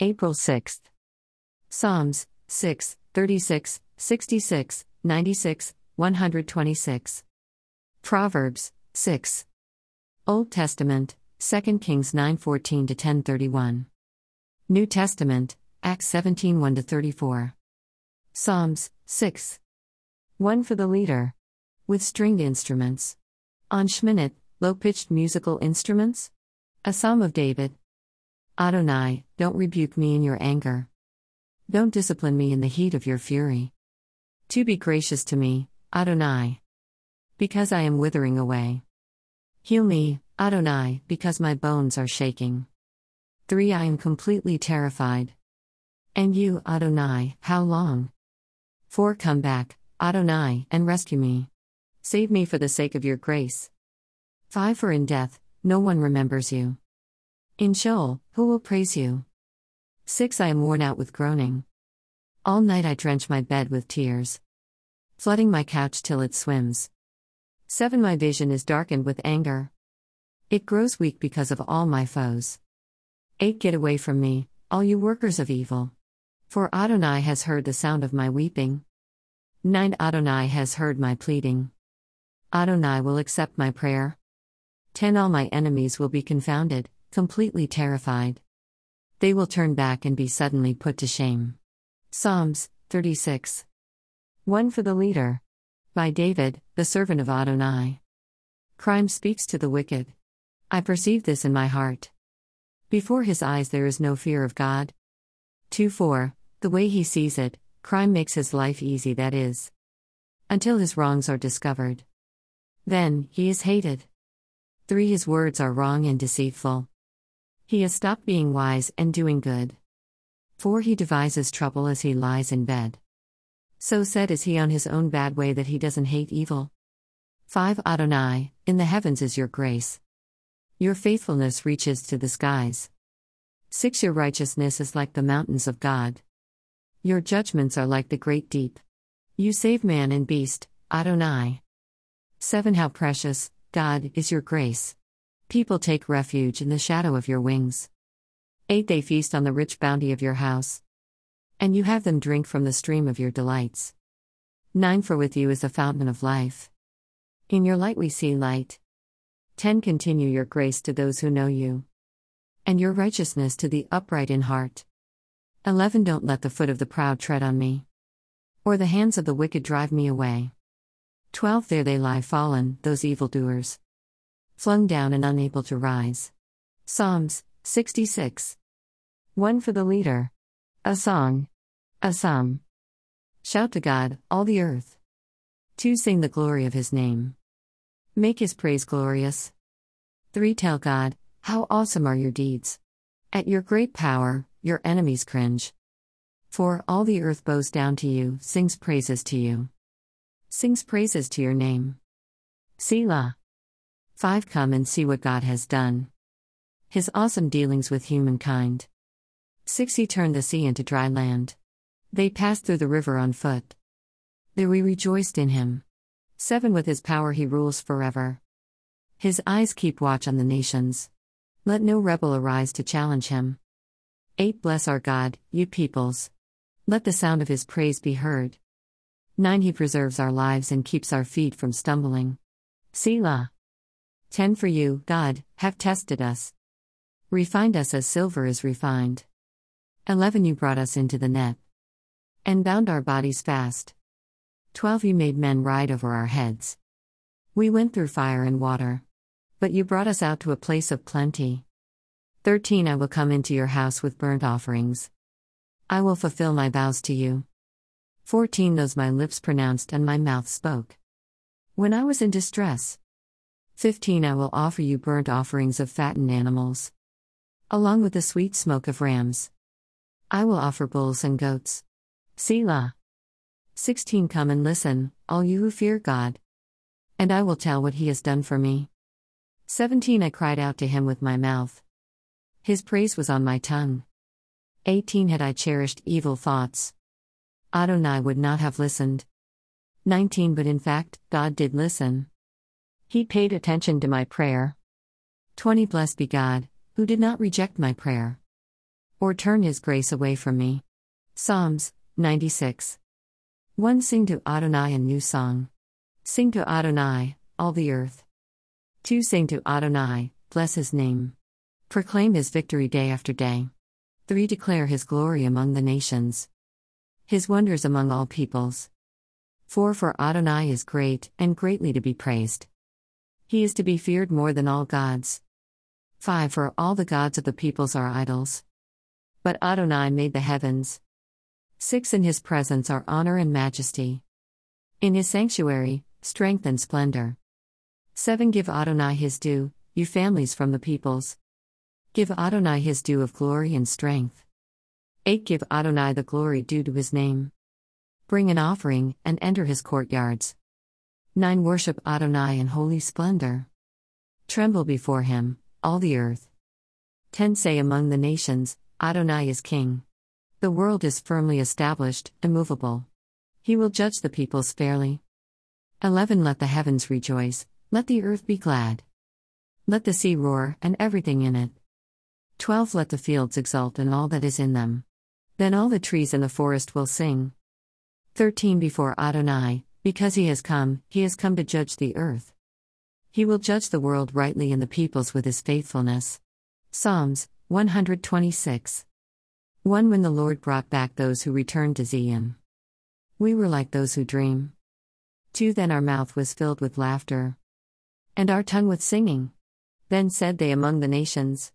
April 6th. Psalms 6, 36, 66, 96, 126. Proverbs 6. Old Testament, 2 Kings 9:14 to 10:31. New Testament, Acts 17:1 to 34. Psalms 6. 1 for the leader. With stringed instruments. On Shminit, low pitched musical instruments? A Psalm of David. Adonai, don't rebuke me in your anger. Don't discipline me in the heat of your fury. To be gracious to me, Adonai. Because I am withering away. Heal me, Adonai, because my bones are shaking. 3. I am completely terrified. And you, Adonai, how long? 4. Come back, Adonai, and rescue me. Save me for the sake of your grace. 5. For in death, no one remembers you. In Sheol, who will praise you? 6. I am worn out with groaning. All night I drench my bed with tears, flooding my couch till it swims. 7. My vision is darkened with anger. It grows weak because of all my foes. 8. Get away from me, all you workers of evil. For Adonai has heard the sound of my weeping. 9. Adonai has heard my pleading. Adonai will accept my prayer. 10. All my enemies will be confounded completely terrified. They will turn back and be suddenly put to shame. Psalms 36. 1 for the leader. By David, the servant of Adonai. Crime speaks to the wicked. I perceive this in my heart. Before his eyes there is no fear of God. 2 4. The way he sees it, crime makes his life easy, that is. Until his wrongs are discovered. Then, he is hated. 3. His words are wrong and deceitful. He has stopped being wise and doing good. 4. He devises trouble as he lies in bed. So set is he on his own bad way that he doesn't hate evil. 5. Adonai, in the heavens is your grace. Your faithfulness reaches to the skies. 6. Your righteousness is like the mountains of God. Your judgments are like the great deep. You save man and beast, Adonai. 7. How precious, God, is your grace. People take refuge in the shadow of your wings. 8. They feast on the rich bounty of your house. And you have them drink from the stream of your delights. 9. For with you is the fountain of life. In your light we see light. 10. Continue your grace to those who know you. And your righteousness to the upright in heart. 11. Don't let the foot of the proud tread on me. Or the hands of the wicked drive me away. 12. There they lie fallen, those evildoers flung down and unable to rise. Psalms 66. 1 for the leader. A song. A psalm. Shout to God, all the earth. 2 Sing the glory of his name. Make his praise glorious. 3 Tell God, how awesome are your deeds. At your great power, your enemies cringe. 4 All the earth bows down to you, sings praises to you. Sings praises to your name. Selah. 5. Come and see what God has done. His awesome dealings with humankind. 6. He turned the sea into dry land. They passed through the river on foot. There we rejoiced in him. 7. With his power he rules forever. His eyes keep watch on the nations. Let no rebel arise to challenge him. 8. Bless our God, you peoples. Let the sound of his praise be heard. 9. He preserves our lives and keeps our feet from stumbling. Selah. 10 For you, God, have tested us. Refined us as silver is refined. 11 You brought us into the net. And bound our bodies fast. 12 You made men ride over our heads. We went through fire and water. But you brought us out to a place of plenty. 13 I will come into your house with burnt offerings. I will fulfill my vows to you. 14 Those my lips pronounced and my mouth spoke. When I was in distress, 15 I will offer you burnt offerings of fattened animals. Along with the sweet smoke of rams. I will offer bulls and goats. Selah. 16 Come and listen, all you who fear God. And I will tell what he has done for me. 17 I cried out to him with my mouth. His praise was on my tongue. 18 Had I cherished evil thoughts, Adonai would not have listened. 19 But in fact, God did listen. He paid attention to my prayer. 20 Blessed be God, who did not reject my prayer. or turn his grace away from me. Psalms 96. 1 Sing to Adonai a new song. Sing to Adonai, all the earth. 2 Sing to Adonai, bless his name. Proclaim his victory day after day. 3 Declare his glory among the nations. His wonders among all peoples. 4 For Adonai is great, and greatly to be praised. He is to be feared more than all gods. 5 For all the gods of the peoples are idols. But Adonai made the heavens. 6 In his presence are honor and majesty. In his sanctuary, strength and splendor. 7 Give Adonai his due, you families from the peoples. Give Adonai his due of glory and strength. 8 Give Adonai the glory due to his name. Bring an offering, and enter his courtyards. 9 Worship Adonai in holy splendor. Tremble before him, all the earth. 10 Say among the nations, Adonai is king. The world is firmly established, immovable. He will judge the peoples fairly. 11 Let the heavens rejoice, let the earth be glad. Let the sea roar, and everything in it. 12 Let the fields exult and all that is in them. Then all the trees in the forest will sing. 13 Before Adonai, because he has come, he has come to judge the earth. He will judge the world rightly and the peoples with his faithfulness. Psalms 126. 1 When the Lord brought back those who returned to Zion. We were like those who dream. 2 Then our mouth was filled with laughter, and our tongue with singing. Then said they among the nations,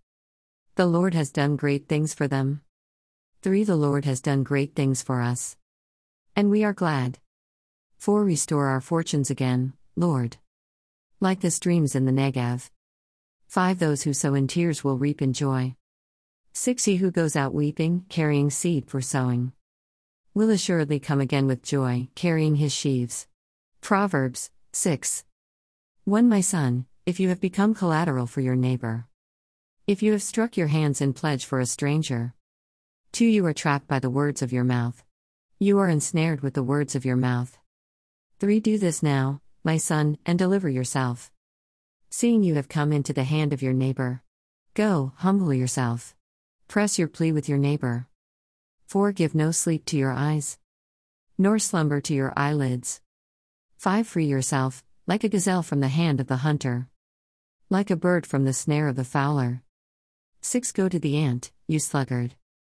The Lord has done great things for them. 3 The Lord has done great things for us. And we are glad. 4 Restore our fortunes again, Lord. Like the streams in the Negev. 5 Those who sow in tears will reap in joy. 6 He who goes out weeping, carrying seed for sowing, will assuredly come again with joy, carrying his sheaves. Proverbs 6. 1 My son, if you have become collateral for your neighbor, if you have struck your hands in pledge for a stranger, 2 You are trapped by the words of your mouth. You are ensnared with the words of your mouth. 3 Do this now, my son, and deliver yourself. Seeing you have come into the hand of your neighbor. Go, humble yourself. Press your plea with your neighbor. 4 Give no sleep to your eyes, nor slumber to your eyelids. 5 Free yourself, like a gazelle from the hand of the hunter, like a bird from the snare of the fowler. 6 Go to the ant, you sluggard.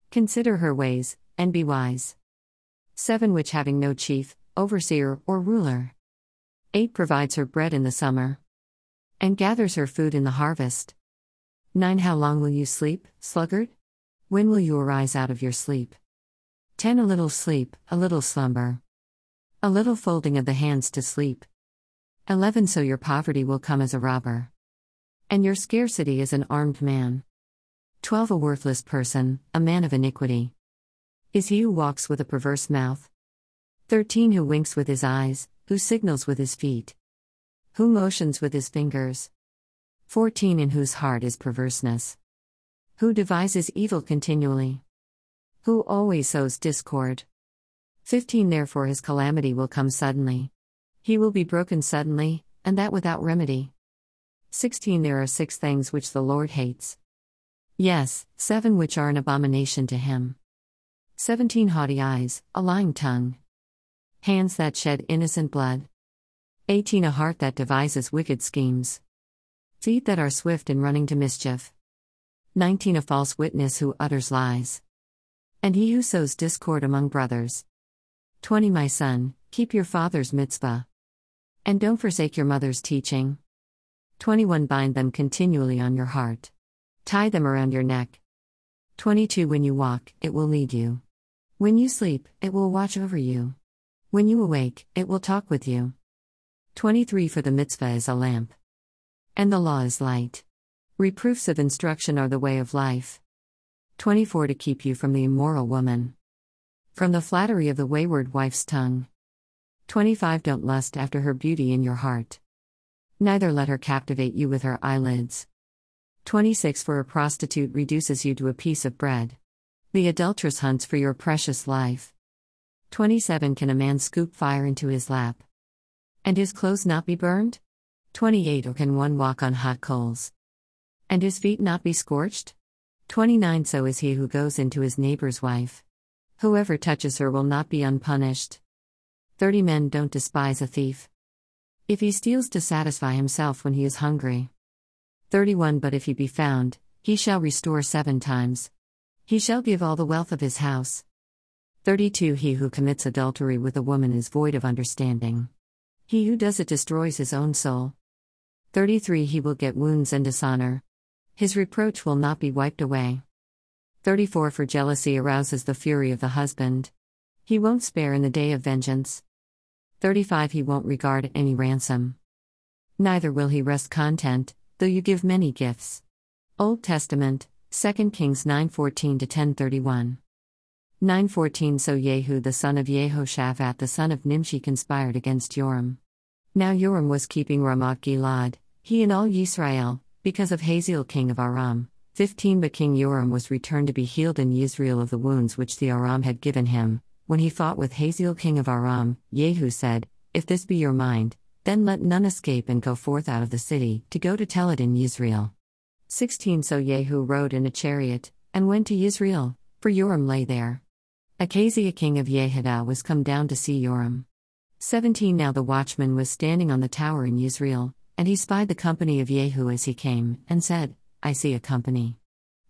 Consider her ways, and be wise. 7 Which having no chief, overseer, or ruler. 8 Provides her bread in the summer, and gathers her food in the harvest. 9 How long will you sleep, sluggard? When will you arise out of your sleep? 10 A little sleep, a little slumber. A little folding of the hands to sleep. 11 So your poverty will come as a robber, and your scarcity as an armed man. 12 A worthless person, a man of iniquity. Is he who walks with a perverse mouth. 13 Who winks with his eyes, who signals with his feet, who motions with his fingers. 14 In whose heart is perverseness, who devises evil continually, who always sows discord. 15 Therefore his calamity will come suddenly. He will be broken suddenly, and that without remedy. 16 There are six things which the Lord hates. Yes, seven which are an abomination to him. 17 Haughty eyes, a lying tongue hands that shed innocent blood. 18 A heart that devises wicked schemes. Feet that are swift in running to mischief. 19 A false witness who utters lies. And he who sows discord among brothers. 20 My son, keep your father's mitzvah. And don't forsake your mother's teaching. 21 Bind them continually on your heart. Tie them around your neck. 22 When you walk, it will lead you. When you sleep, it will watch over you. When you awake, it will talk with you. 23 For the mitzvah is a lamp, and the law is light. Reproofs of instruction are the way of life. 24 To keep you from the immoral woman, from the flattery of the wayward wife's tongue. 25 Don't lust after her beauty in your heart, neither let her captivate you with her eyelids. 26 For a prostitute reduces you to a piece of bread. The adulteress hunts for your precious life. 27 Can a man scoop fire into his lap? And his clothes not be burned? 28 Or can one walk on hot coals? And his feet not be scorched? 29 So is he who goes into his neighbor's wife. Whoever touches her will not be unpunished. 30 Men don't despise a thief. If he steals to satisfy himself when he is hungry. 31 But if he be found, he shall restore seven times. He shall give all the wealth of his house. 32 He who commits adultery with a woman is void of understanding. He who does it destroys his own soul. 33 He will get wounds and dishonor. His reproach will not be wiped away. 34 For jealousy arouses the fury of the husband. He won't spare in the day of vengeance. 35 He won't regard any ransom. Neither will he rest content, though you give many gifts. Old Testament, 2 Kings 9:14 to 10:31. 9:14 So Jehu the son of Jehoshaphat the son of Nimshi conspired against Joram. Now Joram was keeping Ramoth Gilad, he and all Yisrael, because of Hazael king of Aram. 15 But King Joram was returned to be healed in Israel of the wounds which the Aram had given him. When he fought with Hazael king of Aram, Jehu said, If this be your mind, then let none escape and go forth out of the city, to go to tell it in Israel. 16 So Jehu rode in a chariot, and went to Israel, for Joram lay there. Achaziah king of Yehudah was come down to see Joram. 17 Now the watchman was standing on the tower in Israel, and he spied the company of Jehu as he came, and said, I see a company.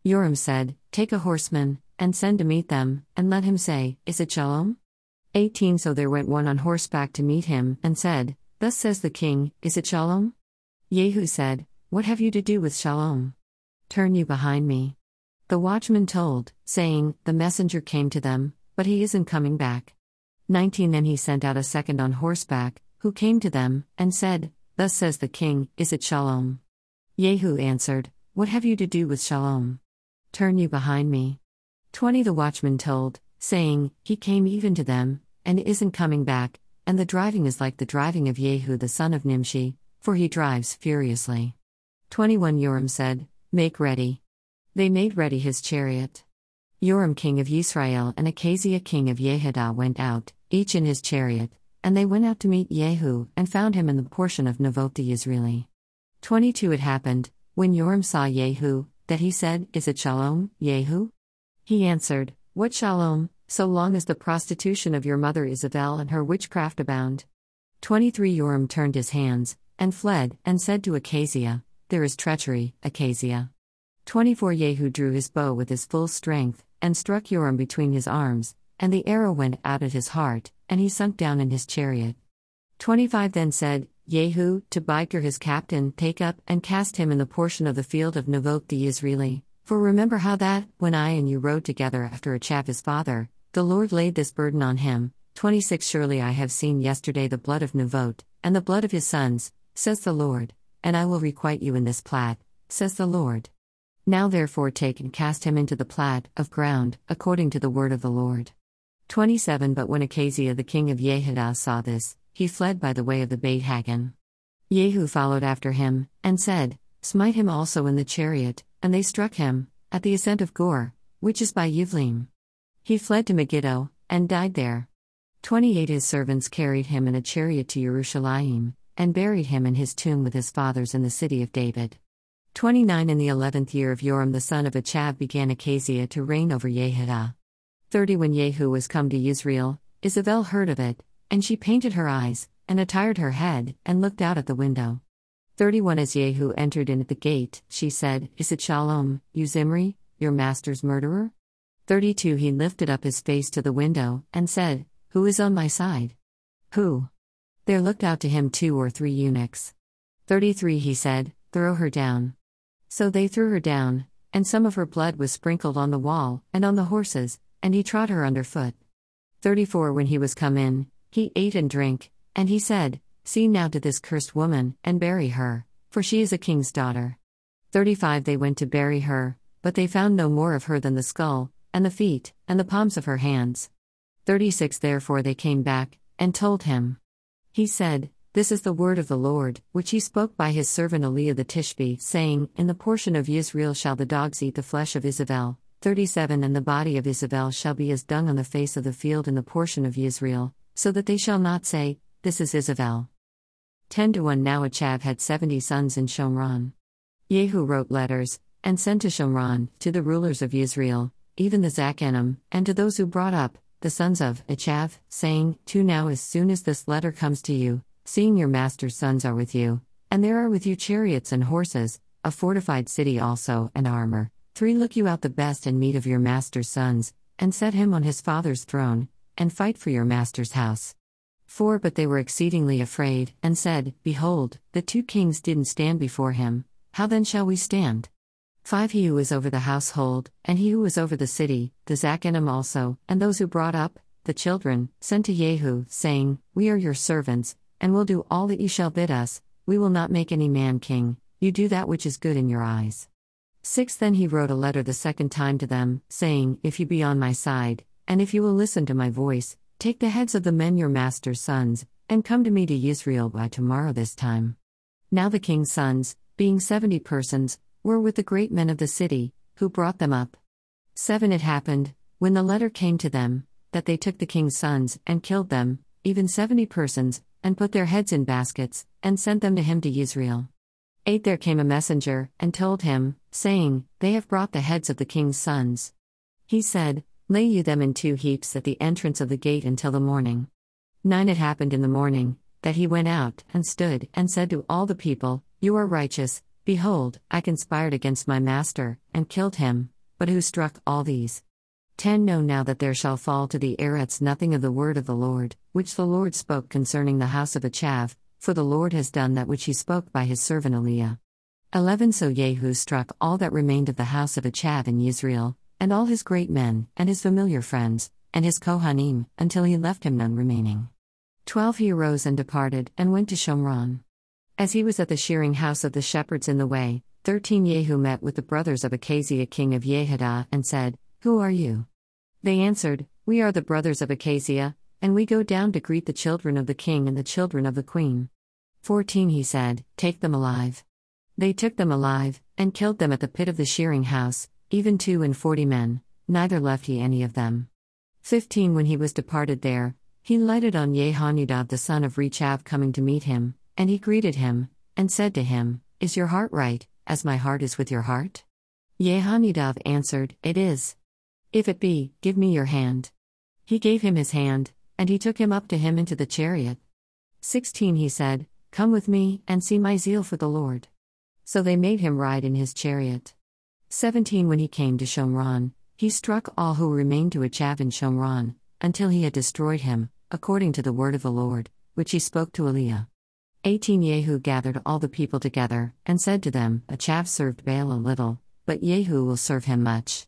Joram said, Take a horseman, and send to meet them, and let him say, Is it Shalom? 18 So there went one on horseback to meet him, and said, Thus says the king, Is it Shalom? Jehu said, What have you to do with Shalom? Turn you behind me. The watchman told, saying, The messenger came to them, but he isn't coming back. 19 Then he sent out a second on horseback, who came to them, and said, Thus says the king, Is it Shalom? Jehu answered, What have you to do with Shalom? Turn you behind me. 20 The watchman told, saying, He came even to them, and isn't coming back, and the driving is like the driving of Jehu the son of Nimshi, for he drives furiously. 21 Joram said, Make ready. They made ready his chariot. Joram king of Israel and Achaziah king of Yehudah went out, each in his chariot, and they went out to meet Jehu, and found him in the portion of Navot the Israeli. 22 It happened, when Joram saw Jehu, that he said, Is it Shalom, Jehu? He answered, What Shalom, so long as the prostitution of your mother Izevel and her witchcraft abound? 23 Joram turned his hands, and fled, and said to Achaziah, There is treachery, Achaziah. 24 Jehu drew his bow with his full strength, and struck Joram between his arms, and the arrow went out at his heart, and he sunk down in his chariot. 25 Then said, Jehu, to Bidkar his captain, take up and cast him in the portion of the field of Navot the Israeli. For remember how that, when I and you rode together after Achav his father, the Lord laid this burden on him. 26 Surely I have seen yesterday the blood of Navot, and the blood of his sons, says the Lord, and I will requite you in this plat, says the Lord. Now therefore take and cast him into the plat of ground, according to the word of the Lord. 27 But when Achaziah the king of Yehudah saw this, he fled by the way of the Beit Hagan. Jehu followed after him, and said, Smite him also in the chariot, and they struck him, at the ascent of Gur, which is by Yivlim. He fled to Megiddo, and died there. 28 His servants carried him in a chariot to Jerusalem, and buried him in his tomb with his fathers in the city of David. 29 In the eleventh year of Joram the son of Achav began Achaziah to reign over Yehudah. 30 When Jehu was come to Israel, Izevel heard of it, and she painted her eyes, and attired her head, and looked out at the window. 31 As Jehu entered in at the gate, she said, Is it Shalom, you Zimri, your master's murderer? 32 He lifted up his face to the window, and said, Who is on my side? Who? There looked out to him two or three eunuchs. 33 He said, Throw her down. So they threw her down, and some of her blood was sprinkled on the wall, and on the horses, and he trod her under foot. 34 When he was come in, he ate and drank, and he said, See now to this cursed woman, and bury her, for she is a king's daughter. 35 They went to bury her, but they found no more of her than the skull, and the feet, and the palms of her hands. 36 Therefore they came back, and told him. He said, This is the word of the Lord, which he spoke by his servant Eliah the Tishbe, saying, In the portion of Israel shall the dogs eat the flesh of Izevel, 37 And the body of Izevel shall be as dung on the face of the field in the portion of Israel, so that they shall not say, This is Izevel. 10 to 1 Now Achav had seventy sons in Shomron. Jehu wrote letters, and sent to Shomron, to the rulers of Israel, even the Zachanim, and to those who brought up, the sons of Achav, saying, To now as soon as this letter comes to you, seeing your master's sons are with you, and there are with you chariots and horses, a fortified city also, and armor, three look you out the best and meet of your master's sons, and set him on his father's throne, and fight for your master's house. 4 But they were exceedingly afraid, and said, Behold, the two kings didn't stand before him, how then shall we stand? 5 He who is over the household, and he who is over the city, the Zachanim also, and those who brought up, the children, sent to Jehu, saying, We are your servants, and will do all that you shall bid us, we will not make any man king, you do that which is good in your eyes. 6 Then he wrote a letter the second time to them, saying, If you be on my side, and if you will listen to my voice, take the heads of the men your master's sons, and come to me to Israel by tomorrow this time. Now the king's sons, being seventy persons, were with the great men of the city, who brought them up. 7 It happened, when the letter came to them, that they took the king's sons, and killed them, even seventy persons, and put their heads in baskets, and sent them to him to Israel. 8 There came a messenger, and told him, saying, They have brought the heads of the king's sons. He said, Lay you them in two heaps at the entrance of the gate until the morning. 9 It happened in the morning, that he went out, and stood, and said to all the people, You are righteous, Behold, I conspired against my master, and killed him, but who struck all these? 10 Know now that there shall fall to the Arets nothing of the word of the Lord, which the Lord spoke concerning the house of Achav, for the Lord has done that which he spoke by his servant Eliah. 11 So Jehu struck all that remained of the house of Achav in Israel, and all his great men, and his familiar friends, and his Kohanim, until he left him none remaining. 12 He arose and departed, and went to Shomron. As he was at the shearing house of the shepherds in the way, 13 Jehu met with the brothers of Achaziah king of Yehudah, and said, Who are you? They answered, We are the brothers of Achaziah, and we go down to greet the children of the king and the children of the queen. 14 He said, Take them alive. They took them alive, and killed them at the pit of the shearing house, even two and forty men, neither left he any of them. 15 When he was departed there, he lighted on Jehonadab the son of Rechav coming to meet him, and he greeted him, and said to him, Is your heart right, as my heart is with your heart? Jehonadab answered, It is. If it be, give me your hand. He gave him his hand, and he took him up to him into the chariot. 16 He said, Come with me, and see my zeal for the Lord. So they made him ride in his chariot. 17 When he came to Shomron, he struck all who remained to Achav in Shomron, until he had destroyed him, according to the word of the Lord, which he spoke to Eliah. 18 Jehu gathered all the people together, and said to them, Achav served Baal a little, but Jehu will serve him much.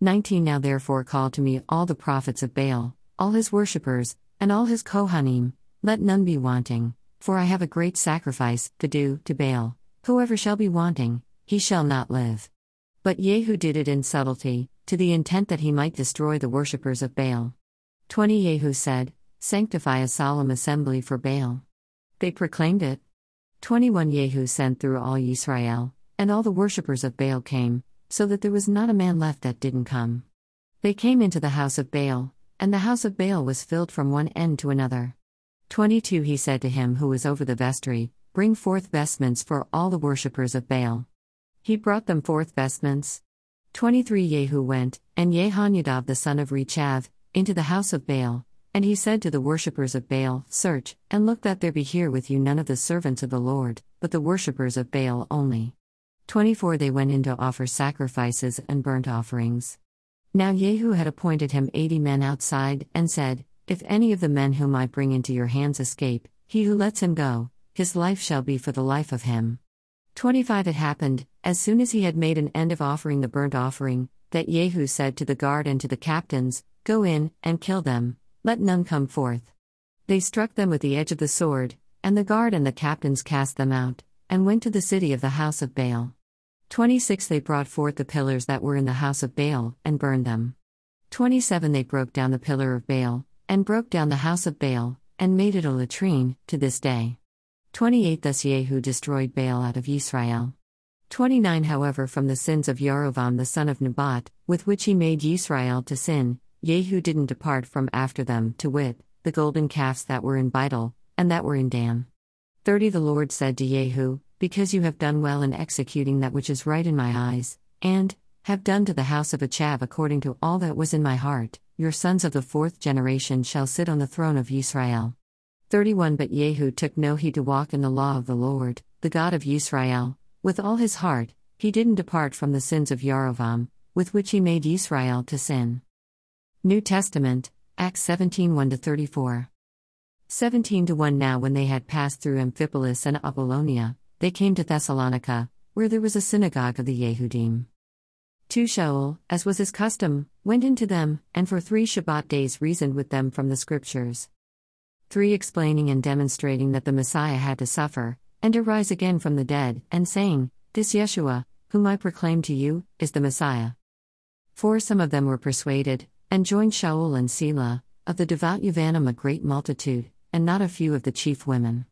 19 Now therefore call to me all the prophets of Baal, all his worshippers, and all his Kohanim, let none be wanting, for I have a great sacrifice to do to Baal. Whoever shall be wanting, he shall not live. But Jehu did it in subtlety, to the intent that he might destroy the worshippers of Baal. 20 Jehu said, Sanctify a solemn assembly for Baal. They proclaimed it. 21 Jehu sent through all Israel, and all the worshippers of Baal came, so that there was not a man left that didn't come. They came into the house of Baal, and the house of Baal was filled from one end to another. 22 He said to him who was over the vestry, Bring forth vestments for all the worshippers of Baal. He brought them forth vestments. 23 Jehu went, and Jehonadab the son of Rechav, into the house of Baal, and he said to the worshippers of Baal, Search, and look that there be here with you none of the servants of the Lord, but the worshippers of Baal only. 24 They went in to offer sacrifices and burnt offerings. Now Jehu had appointed him eighty men outside, and said, If any of the men whom I bring into your hands escape, he who lets him go, his life shall be for the life of him. 25 It happened, as soon as he had made an end of offering the burnt offering, that Jehu said to the guard and to the captains, Go in, and kill them, let none come forth. They struck them with the edge of the sword, and the guard and the captains cast them out, and went to the city of the house of Baal. 26 They brought forth the pillars that were in the house of Baal, and burned them. 27 They broke down the pillar of Baal, and broke down the house of Baal, and made it a latrine, to this day. 28 Thus Jehu destroyed Baal out of Israel. 29 However, from the sins of Yarovam the son of Nebat, with which he made Israel to sin, Jehu didn't depart from after them, to wit, the golden calves that were in Beitel, and that were in Dan. 30 The Lord said to Jehu, Because you have done well in executing that which is right in my eyes, and have done to the house of Achav according to all that was in my heart, your sons of the fourth generation shall sit on the throne of Israel. 31 But Jehu took no heed to walk in the law of the Lord, the God of Israel, with all his heart, he didn't depart from the sins of Yarovam, with which he made Israel to sin. New Testament, Acts 17 1 34. 17 to 1 Now, when they had passed through Amphipolis and Apollonia, they came to Thessalonica, where there was a synagogue of the Yehudim. 2 Shaul, as was his custom, went into them, and for three Shabbat days reasoned with them from the Scriptures. 3. Explaining and demonstrating that the Messiah had to suffer, and to rise again from the dead, and saying, This Yeshua, whom I proclaim to you, is the Messiah. 4. Some of them were persuaded, and joined Shaul and Sila, of the devout Yevanim a great multitude, and not a few of the chief women.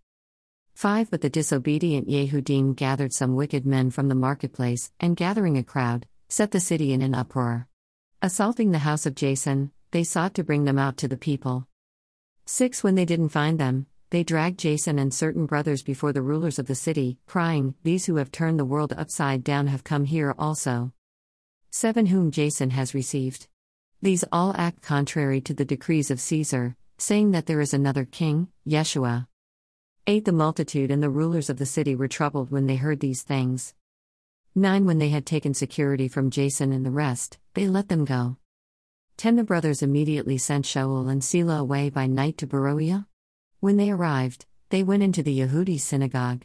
5. But the disobedient Yehudim gathered some wicked men from the marketplace, and gathering a crowd, set the city in an uproar. Assaulting the house of Jason, they sought to bring them out to the people. 6. When they didn't find them, they dragged Jason and certain brothers before the rulers of the city, crying, These who have turned the world upside down have come here also. 7. Whom Jason has received. These all act contrary to the decrees of Caesar, saying that there is another king, Yeshua. 8. The multitude and the rulers of the city were troubled when they heard these things. 9. When they had taken security from Jason and the rest, they let them go. 10. The brothers immediately sent Shaul and Sila away by night to Beroia. When they arrived, they went into the Yehudi synagogue.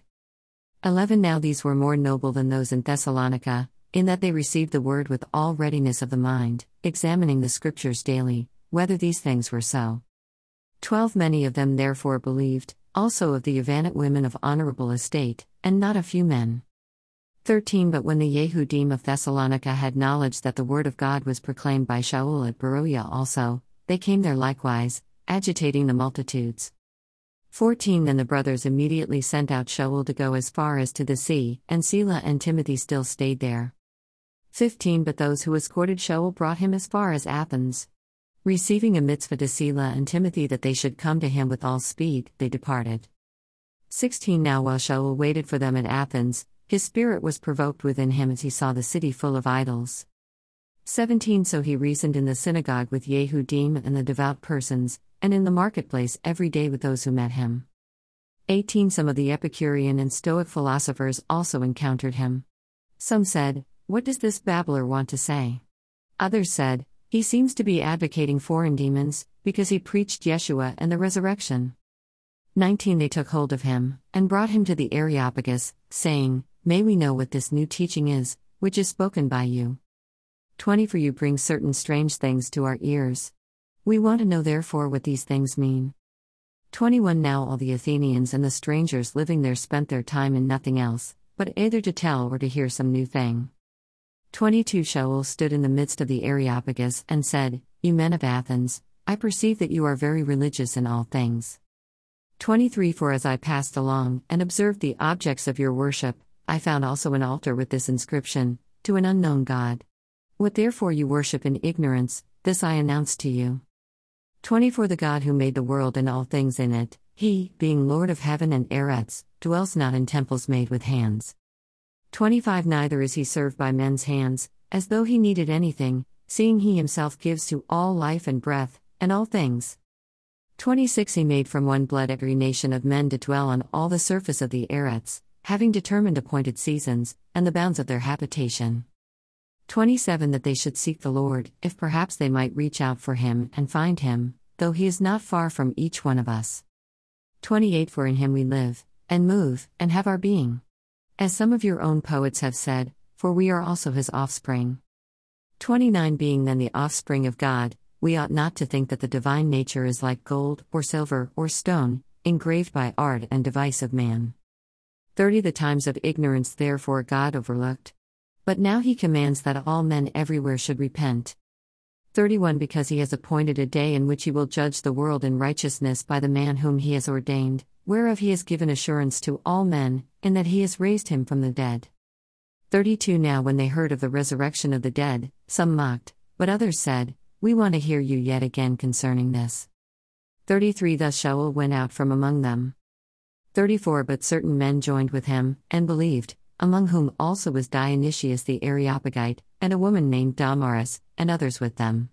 11. Now these were more noble than those in Thessalonica, in that they received the word with all readiness of the mind, examining the scriptures daily, whether these things were so. 12. Many of them therefore believed, also of the Evanite women of honorable estate, and not a few men. 13 But when the Yehudim of Thessalonica had knowledge that the word of God was proclaimed by Shaul at Beroia also, they came there likewise, agitating the multitudes. 14 Then the brothers immediately sent out Shaul to go as far as to the sea, and Sila and Timothy still stayed there. 15 But those who escorted Shaul brought him as far as Athens. Receiving a mitzvah to Sila and Timothy that they should come to him with all speed, they departed. 16 Now while Shaul waited for them at Athens, his spirit was provoked within him as he saw the city full of idols. 17 So he reasoned in the synagogue with Yehudim and the devout persons, and in the marketplace every day with those who met him. 18 Some of the Epicurean and Stoic philosophers also encountered him. Some said, What does this babbler want to say? Others said, He seems to be advocating foreign demons, because he preached Yeshua and the resurrection. 19 They took hold of him, and brought him to the Areopagus, saying, May we know what this new teaching is, which is spoken by you. 20 For you bring certain strange things to our ears. We want to know therefore what these things mean. 21 Now all the Athenians and the strangers living there spent their time in nothing else, but either to tell or to hear some new thing. 22 Shaul stood in the midst of the Areopagus and said, You men of Athens, I perceive that you are very religious in all things. 23 For as I passed along and observed the objects of your worship, I found also an altar with this inscription To an unknown God. What therefore you worship in ignorance, this I announce to you. 24 The God who made the world and all things in it, he, being Lord of heaven and eretz, dwells not in temples made with hands. 25 Neither is he served by men's hands, as though he needed anything, seeing he himself gives to all life and breath, and all things. 26 He made from one blood every nation of men to dwell on all the surface of the eretz, having determined appointed seasons, and the bounds of their habitation. 27 That they should seek the Lord, if perhaps they might reach out for him and find him, though he is not far from each one of us. 28 For in him we live, and move, and have our being. As some of your own poets have said, for we are also his offspring. 29 Being then the offspring of God, we ought not to think that the divine nature is like gold, or silver, or stone, engraved by art and device of man. 30 The times of ignorance therefore God overlooked. But now he commands that all men everywhere should repent. 31 Because he has appointed a day in which he will judge the world in righteousness by the man whom he has ordained, whereof he has given assurance to all men, in that he has raised him from the dead. 32 Now when they heard of the resurrection of the dead, some mocked, but others said, We want to hear you yet again concerning this. 33 Thus Shaul went out from among them. 34 But certain men joined with him, and believed, among whom also was Dionysius the Areopagite, and a woman named Damaris, and others with them.